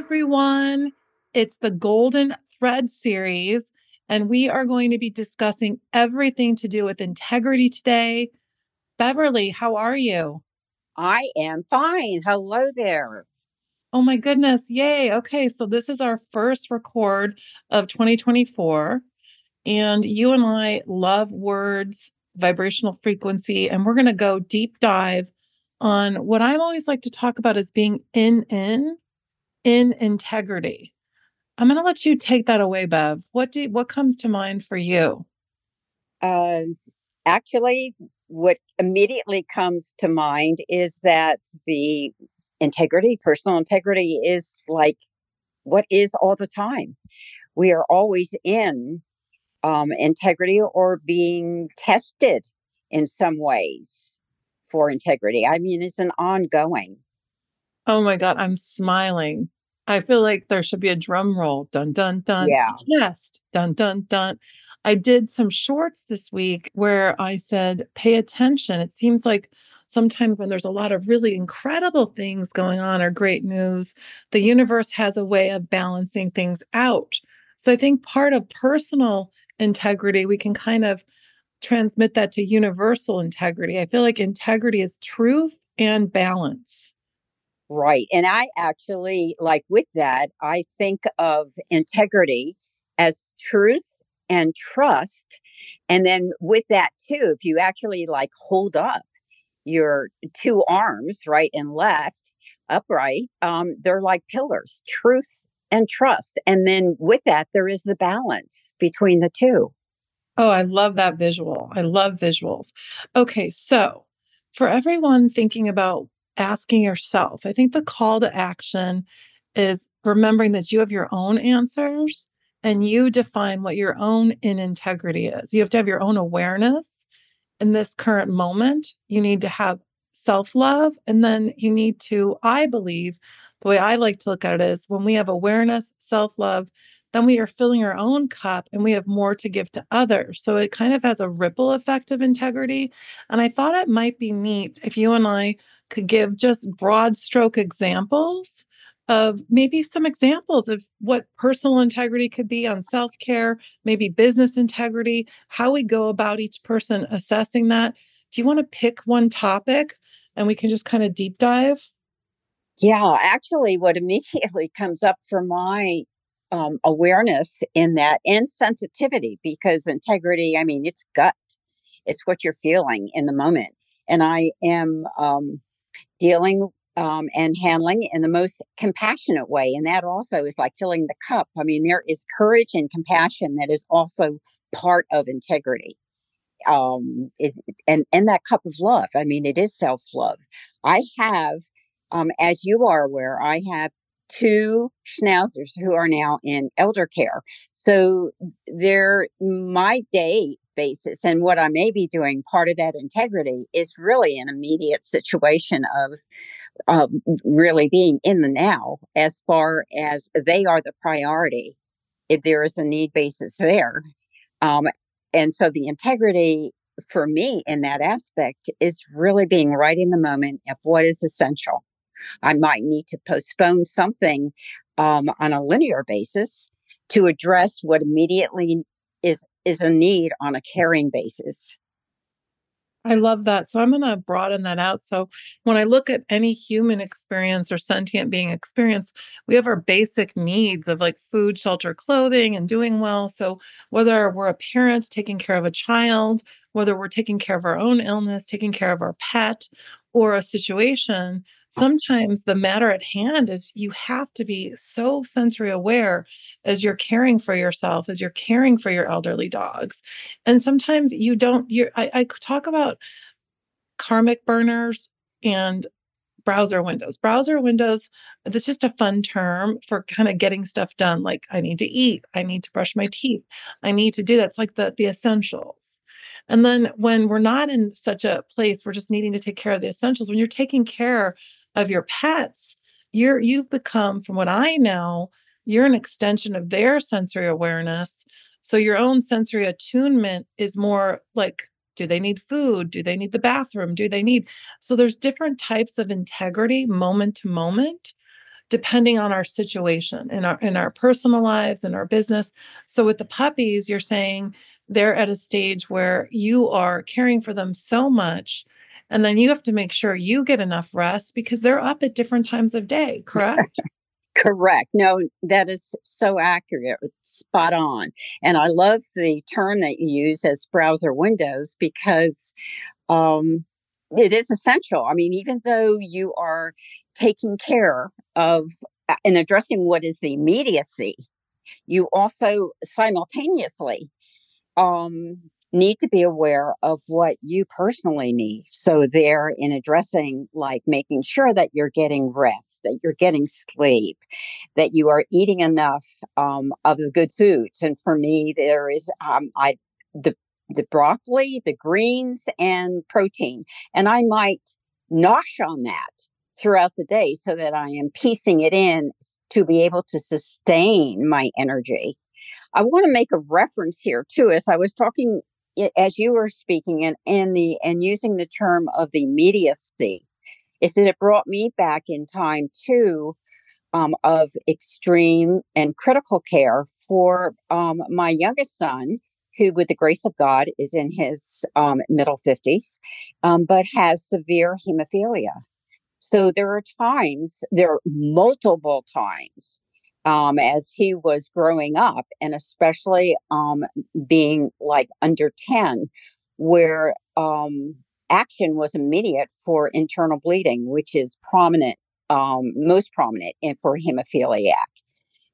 everyone. It's the Golden Thread series, and we are going to be discussing everything to do with integrity today. Beverly, how are you? I am fine. Hello there. Oh my goodness. Yay. Okay. So, this is our first record of 2024. And you and I love words, vibrational frequency, and we're going to go deep dive on what I always like to talk about as being in, in, in integrity. I'm going to let you take that away, Bev. What do what comes to mind for you? Uh, actually, what immediately comes to mind is that the integrity, personal integrity, is like what is all the time. We are always in um, integrity or being tested in some ways for integrity. I mean, it's an ongoing. Oh my God, I'm smiling. I feel like there should be a drum roll. Dun, dun, dun. Yeah. Test. Dun, dun, dun. I did some shorts this week where I said, pay attention. It seems like sometimes when there's a lot of really incredible things going on or great news, the universe has a way of balancing things out. So I think part of personal integrity, we can kind of transmit that to universal integrity. I feel like integrity is truth and balance. Right. And I actually, like with that, I think of integrity as truth and trust. And then with that, too, if you actually like hold up your two arms, right and left, upright, um, they're like pillars, truth and trust. And then with that, there is the balance between the two. Oh, I love that visual. I love visuals. Okay, so for everyone thinking about asking yourself, I think the call to action is remembering that you have your own answers and you define what your own in integrity is. You have to have your own awareness in this current moment. You need to have self love. And then you need to, I believe, the way I like to look at it is when we have awareness, self love, then we are filling our own cup and we have more to give to others. So it kind of has a ripple effect of integrity. And I thought it might be neat if you and I could give just broad stroke examples of maybe some examples of what personal integrity could be on self care, maybe business integrity, how we go about each person assessing that. Do you want to pick one topic and we can just kind of deep dive? Yeah, actually, what immediately comes up for my um, awareness in that and sensitivity because integrity, I mean, it's gut, it's what you're feeling in the moment. And I am um, dealing um, and handling in the most compassionate way. And that also is like filling the cup. I mean, there is courage and compassion that is also part of integrity. Um, it, and, and that cup of love. I mean, it is self love. I have, um, as you are aware, I have two schnauzers who are now in elder care. So they're my day basis and what I may be doing, part of that integrity is really an immediate situation of um, really being in the now as far as they are the priority if there is a need basis there. Um, and so the integrity for me in that aspect is really being right in the moment of what is essential I might need to postpone something um, on a linear basis to address what immediately is is a need on a caring basis. I love that. So I'm going to broaden that out. So when I look at any human experience or sentient being experience, we have our basic needs of like food, shelter, clothing, and doing well. So whether we're a parent taking care of a child, whether we're taking care of our own illness, taking care of our pet, or a situation, sometimes the matter at hand is you have to be so sensory aware as you're caring for yourself, as you're caring for your elderly dogs. And sometimes you don't, you I, I talk about karmic burners and browser windows. Browser windows, that's just a fun term for kind of getting stuff done. Like I need to eat, I need to brush my teeth, I need to do that's like the the essentials. And then when we're not in such a place, we're just needing to take care of the essentials. When you're taking care of your pets, you're you've become, from what I know, you're an extension of their sensory awareness. So your own sensory attunement is more like do they need food? Do they need the bathroom? Do they need? So there's different types of integrity moment to moment depending on our situation in our in our personal lives and our business. So with the puppies, you're saying they're at a stage where you are caring for them so much and then you have to make sure you get enough rest because they're up at different times of day, correct? Correct. No, that is so accurate. Spot on. And I love the term that you use as browser windows because um, it is essential. I mean, even though you are taking care of uh, and addressing what is the immediacy, you also simultaneously um, need to be aware of what you personally need. So, there in addressing, like making sure that you're getting rest, that you're getting sleep, that you are eating enough um, of the good foods. And for me, there is, um, I, the, the broccoli, the greens, and protein. And I might nosh on that throughout the day so that I am piecing it in to be able to sustain my energy. I want to make a reference here too, as I was talking as you were speaking and, and the and using the term of the immediacy is that it brought me back in time too um, of extreme and critical care for um, my youngest son who with the grace of god is in his um, middle 50s um, but has severe hemophilia. So there are times there are multiple times um, as he was growing up, and especially um, being like under 10, where um, action was immediate for internal bleeding, which is prominent, um, most prominent in, for hemophiliac.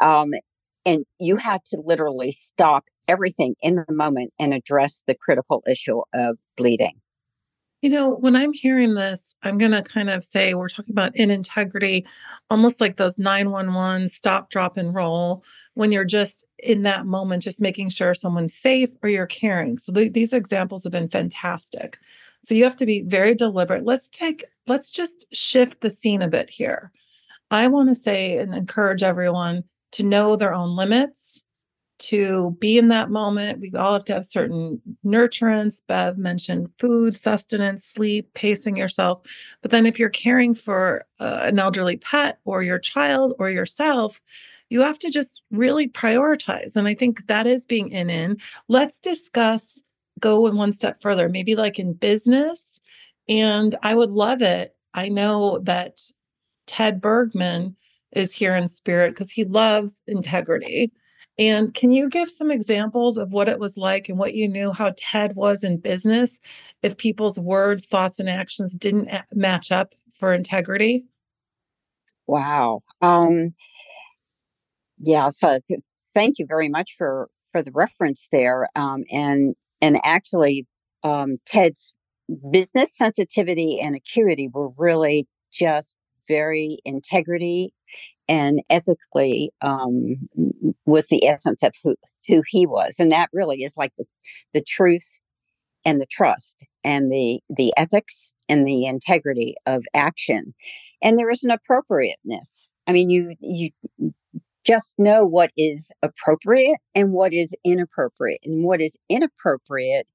Um, and you had to literally stop everything in the moment and address the critical issue of bleeding. You know, when I'm hearing this, I'm going to kind of say we're talking about in integrity, almost like those 911 stop, drop, and roll when you're just in that moment, just making sure someone's safe or you're caring. So th- these examples have been fantastic. So you have to be very deliberate. Let's take, let's just shift the scene a bit here. I want to say and encourage everyone to know their own limits, to be in that moment. We all have to have certain nurturance. Bev mentioned food, sustenance, sleep, pacing yourself. But then if you're caring for uh, an elderly pet or your child or yourself, you have to just really prioritize. And I think that is being in in. Let's discuss, go one step further, maybe like in business. And I would love it. I know that Ted Bergman is here in spirit because he loves integrity. And can you give some examples of what it was like and what you knew how Ted was in business if people's words, thoughts, and actions didn't match up for integrity? Wow. Um, yeah. So th- thank you very much for for the reference there. Um, and and actually, um, Ted's business sensitivity and acuity were really just very integrity and ethically um, was the essence of who, who he was. And that really is like the, the truth and the trust and the, the ethics and the integrity of action. And there is an appropriateness. I mean, you, you just know what is appropriate and what is inappropriate. And what is inappropriate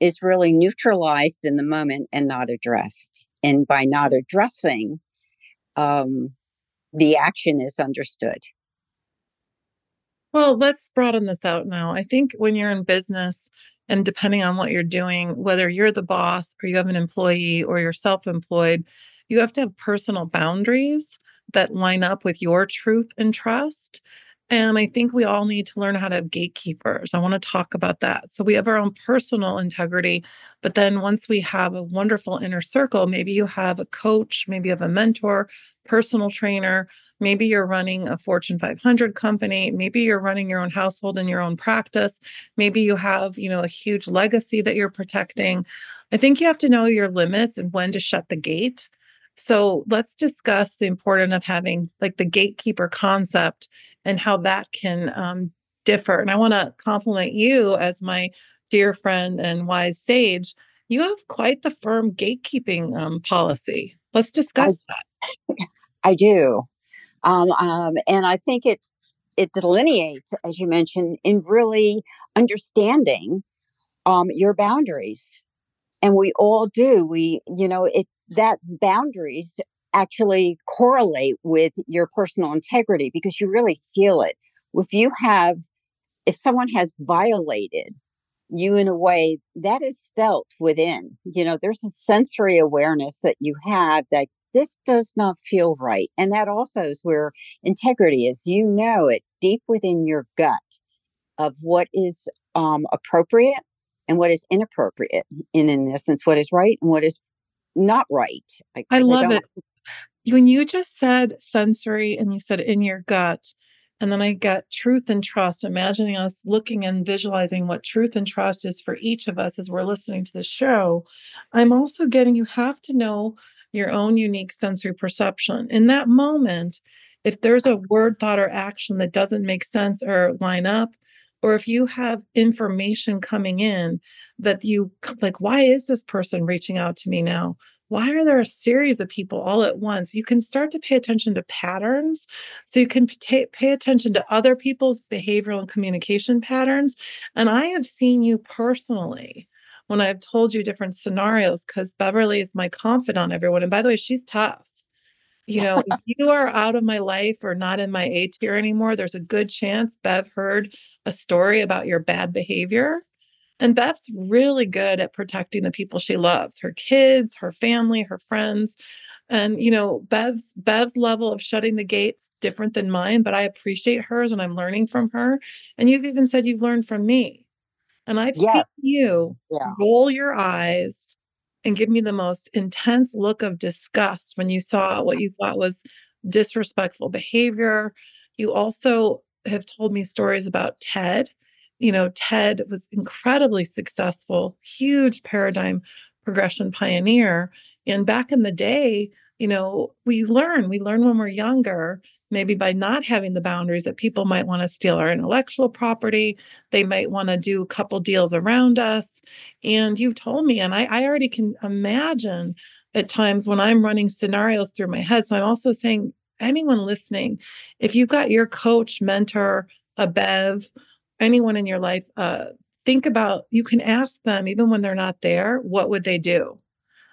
is really neutralized in the moment and not addressed. And by not addressing, um, the action is understood. Well, let's broaden this out now. I think when you're in business, and depending on what you're doing, whether you're the boss or you have an employee or you're self employed, you have to have personal boundaries that line up with your truth and trust. And I think we all need to learn how to have gatekeepers. I want to talk about that. So we have our own personal integrity, but then once we have a wonderful inner circle, maybe you have a coach, maybe you have a mentor, personal trainer, maybe you're running a Fortune 500 company, maybe you're running your own household and your own practice, maybe you have, you know, a huge legacy that you're protecting. I think you have to know your limits and when to shut the gate. So let's discuss the importance of having like the gatekeeper concept and how that can um, differ. And I want to compliment you as my dear friend and wise sage. You have quite the firm gatekeeping um, policy. Let's discuss I, that. I do. Um, um, and I think it it delineates, as you mentioned, in really understanding um, your boundaries. And we all do. We, you know, it that boundaries actually correlate with your personal integrity because you really feel it. If you have, if someone has violated you in a way that is felt within, you know, there's a sensory awareness that you have that this does not feel right. And that also is where integrity is. You know it deep within your gut of what is um, appropriate and what is inappropriate. And in essence, what is right and what is not right. I, I love I it when you just said sensory and you said in your gut, and then I get truth and trust, imagining us looking and visualizing what truth and trust is for each of us as we're listening to the show. I'm also getting you have to know your own unique sensory perception. In that moment, if there's a word, thought, or action that doesn't make sense or line up, or if you have information coming in that you like, why is this person reaching out to me now? Why are there a series of people all at once? You can start to pay attention to patterns. So you can pay, pay attention to other people's behavioral and communication patterns. And I have seen you personally when I've told you different scenarios because Beverly is my confidant, everyone. And by the way, she's tough. You know, if you are out of my life or not in my A tier anymore, there's a good chance Bev heard a story about your bad behavior and Bev's really good at protecting the people she loves, her kids, her family, her friends. And you know, Bev's Bev's level of shutting the gates different than mine, but I appreciate hers and I'm learning from her. And you've even said you've learned from me. And I've yes. seen you yeah. roll your eyes and give me the most intense look of disgust when you saw what you thought was disrespectful behavior. You also have told me stories about Ted you know, Ted was incredibly successful, huge paradigm progression pioneer. And back in the day, you know, we learn, we learn when we're younger, maybe by not having the boundaries that people might want to steal our intellectual property. They might want to do a couple deals around us. And you've told me, and I, I already can imagine at times when I'm running scenarios through my head. So I'm also saying, anyone listening, if you've got your coach, mentor, a Bev, anyone in your life, uh, think about you can ask them even when they're not there, what would they do?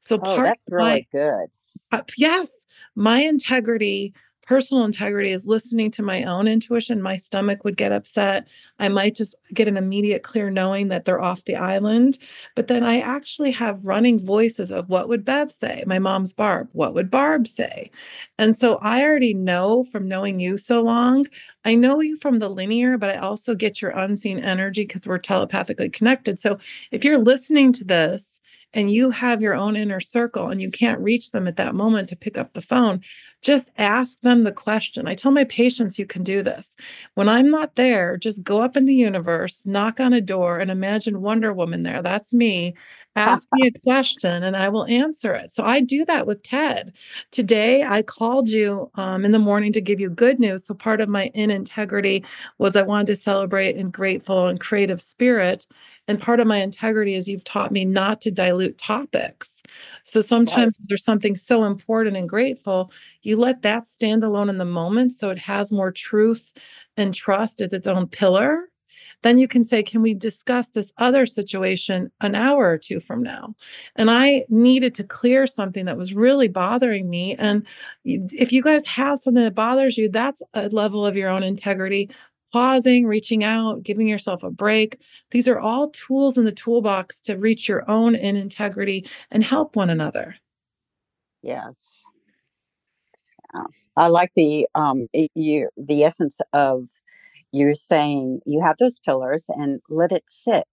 So oh, part that's really my, good. Uh, yes, my integrity personal integrity is listening to my own intuition. My stomach would get upset. I might just get an immediate clear knowing that they're off the island. But then I actually have running voices of what would Bev say? My mom's Barb. What would Barb say? And so I already know from knowing you so long. I know you from the linear, but I also get your unseen energy because we're telepathically connected. So if you're listening to this, and you have your own inner circle and you can't reach them at that moment to pick up the phone, just ask them the question. I tell my patients you can do this. When I'm not there, just go up in the universe, knock on a door, and imagine Wonder Woman there. That's me. Ask me a question and I will answer it. So I do that with Ted. Today, I called you um, in the morning to give you good news. So part of my in integrity was I wanted to celebrate in grateful and creative spirit. And part of my integrity is you've taught me not to dilute topics. So sometimes there's something so important and grateful, you let that stand alone in the moment so it has more truth and trust as its own pillar. Then you can say, Can we discuss this other situation an hour or two from now? And I needed to clear something that was really bothering me. And if you guys have something that bothers you, that's a level of your own integrity pausing, reaching out, giving yourself a break. These are all tools in the toolbox to reach your own in integrity and help one another. Yes. Yeah. I like the um you the essence of you saying you have those pillars and let it sit.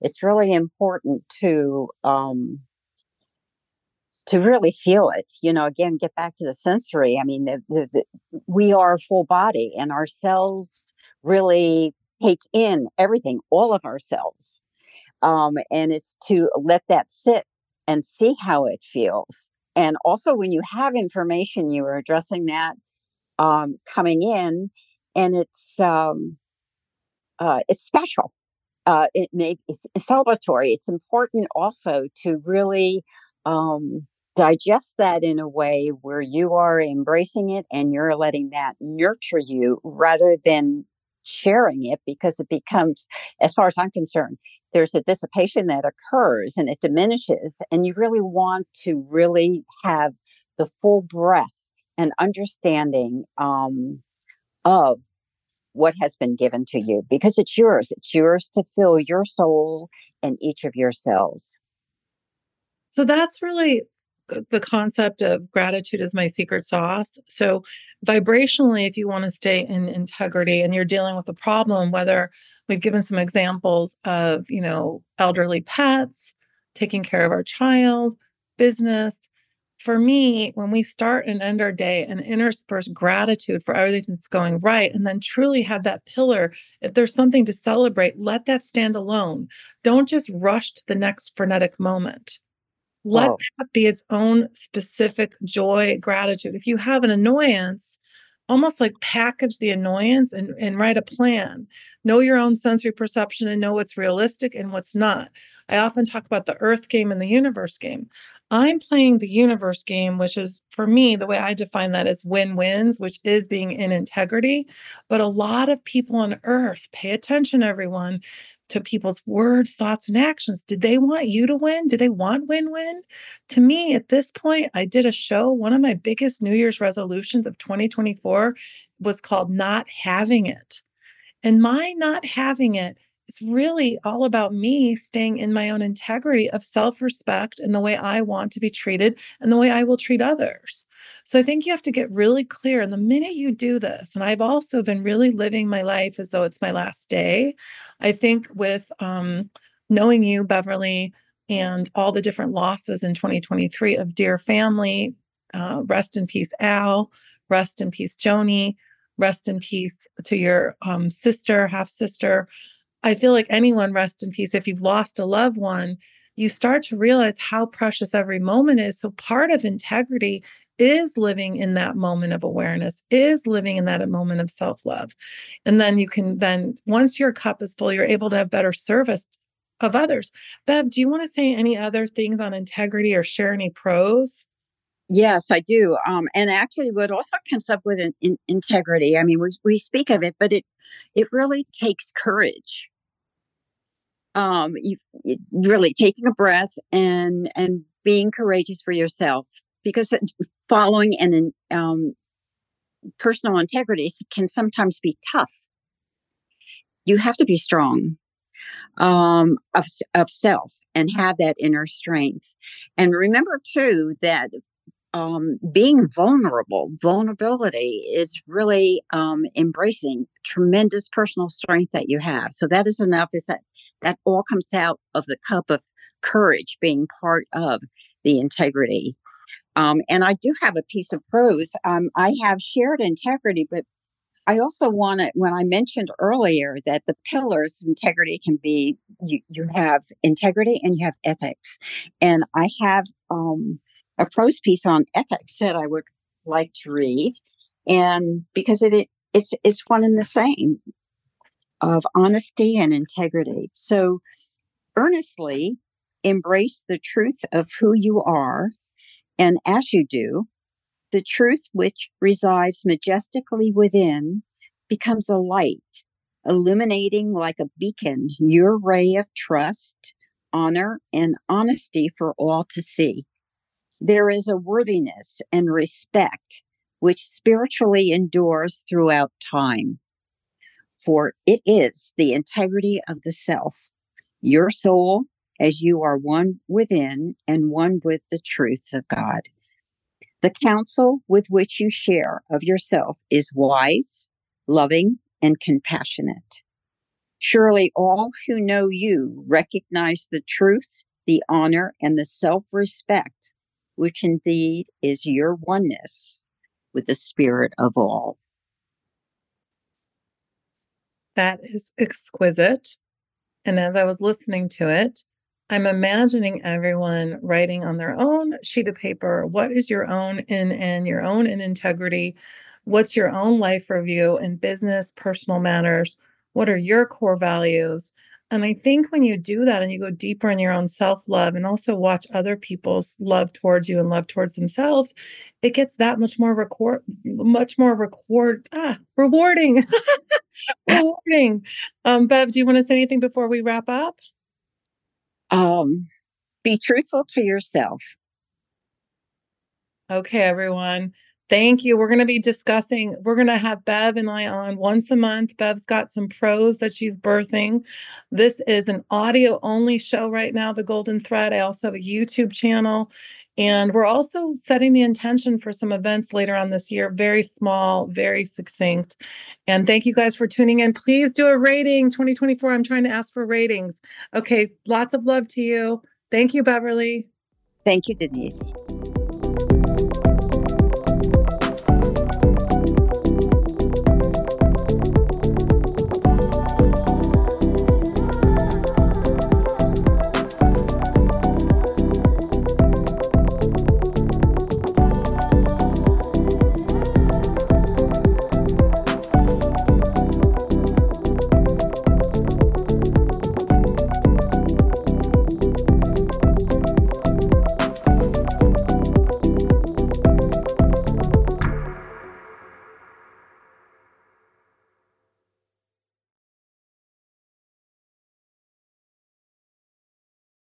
It's really important to um to really feel it you know again get back to the sensory i mean the, the, the, we are full body and our cells really take in everything, all of ourselves. Um, and it's to let that sit and see how it feels. And also, when you have information, you are addressing that um, coming in, and it's um, uh, it's special. Uh, it may it's celebratory. It's important also to really um, digest that in a way where you are embracing it and you're letting that nurture you rather than sharing it because it becomes, as far as I'm concerned, there's a dissipation that occurs and it diminishes. And you really want to really have the full breadth and understanding um, of what has been given to you because it's yours. It's yours to fill your soul and each of your cells. So that's really the concept of gratitude is my secret sauce. So, vibrationally, if you want to stay in integrity and you're dealing with a problem, whether we've given some examples of, you know, elderly pets, taking care of our child, business. For me, when we start and end our day and intersperse gratitude for everything that's going right, and then truly have that pillar, if there's something to celebrate, let that stand alone. Don't just rush to the next frenetic moment let oh. that be its own specific joy, gratitude. If you have an annoyance, almost like package the annoyance and, and write a plan. Know your own sensory perception and know what's realistic and what's not. I often talk about the earth game and the universe game. I'm playing the universe game, which is for me, the way I define that is win wins, which is being in integrity. But a lot of people on earth, pay attention, everyone, to people's words, thoughts, and actions. Did they want you to win? Did they want win win? To me, at this point, I did a show. One of my biggest New Year's resolutions of 2024 was called Not Having It. And my not having it it's really all about me staying in my own integrity of self respect and the way I want to be treated and the way I will treat others. So I think you have to get really clear. And the minute you do this, and I've also been really living my life as though it's my last day. I think with um, knowing you, Beverly, and all the different losses in 2023 of dear family, uh, rest in peace, Al, rest in peace, Joni, rest in peace to your um, sister, half sister. I feel like anyone rest in peace. If you've lost a loved one, you start to realize how precious every moment is. So, part of integrity is living in that moment of awareness, is living in that moment of self love. And then you can, then once your cup is full, you're able to have better service of others. Bev, do you want to say any other things on integrity or share any prose? Yes, I do. Um, and actually, what also comes up with in, in, integrity. I mean, we we speak of it, but it it really takes courage. Um, you really taking a breath and and being courageous for yourself because following and um, personal integrity can sometimes be tough. You have to be strong um, of of self and have that inner strength. And remember too that um, being vulnerable, vulnerability is really um, embracing tremendous personal strength that you have. So that is enough. Is that that all comes out of the cup of courage being part of the integrity. Um, and I do have a piece of prose. Um, I have shared integrity, but I also want to, when I mentioned earlier that the pillars of integrity can be you, you have integrity and you have ethics. And I have um, a prose piece on ethics that I would like to read, and because it, it it's it's one and the same of honesty and integrity. So earnestly embrace the truth of who you are, and as you do, the truth which resides majestically within becomes a light, illuminating like a beacon your ray of trust, honor, and honesty for all to see. There is a worthiness and respect which spiritually endures throughout time. For it is the integrity of the self, your soul, as you are one within and one with the truth of God. The counsel with which you share of yourself is wise, loving, and compassionate. Surely all who know you recognize the truth, the honor, and the self respect which indeed is your oneness with the spirit of all. That is exquisite. And as I was listening to it, I'm imagining everyone writing on their own sheet of paper what is your own in and your own in integrity? What's your own life review in business, personal matters? What are your core values? And I think when you do that and you go deeper in your own self love and also watch other people's love towards you and love towards themselves, it gets that much more record, much more record, ah, rewarding, rewarding. Um, Bev, do you want to say anything before we wrap up? Um, be truthful to yourself. Okay, everyone. Thank you. We're going to be discussing, we're going to have Bev and I on once a month. Bev's got some prose that she's birthing. This is an audio only show right now, The Golden Thread. I also have a YouTube channel. And we're also setting the intention for some events later on this year, very small, very succinct. And thank you guys for tuning in. Please do a rating 2024. I'm trying to ask for ratings. Okay, lots of love to you. Thank you, Beverly. Thank you, Denise.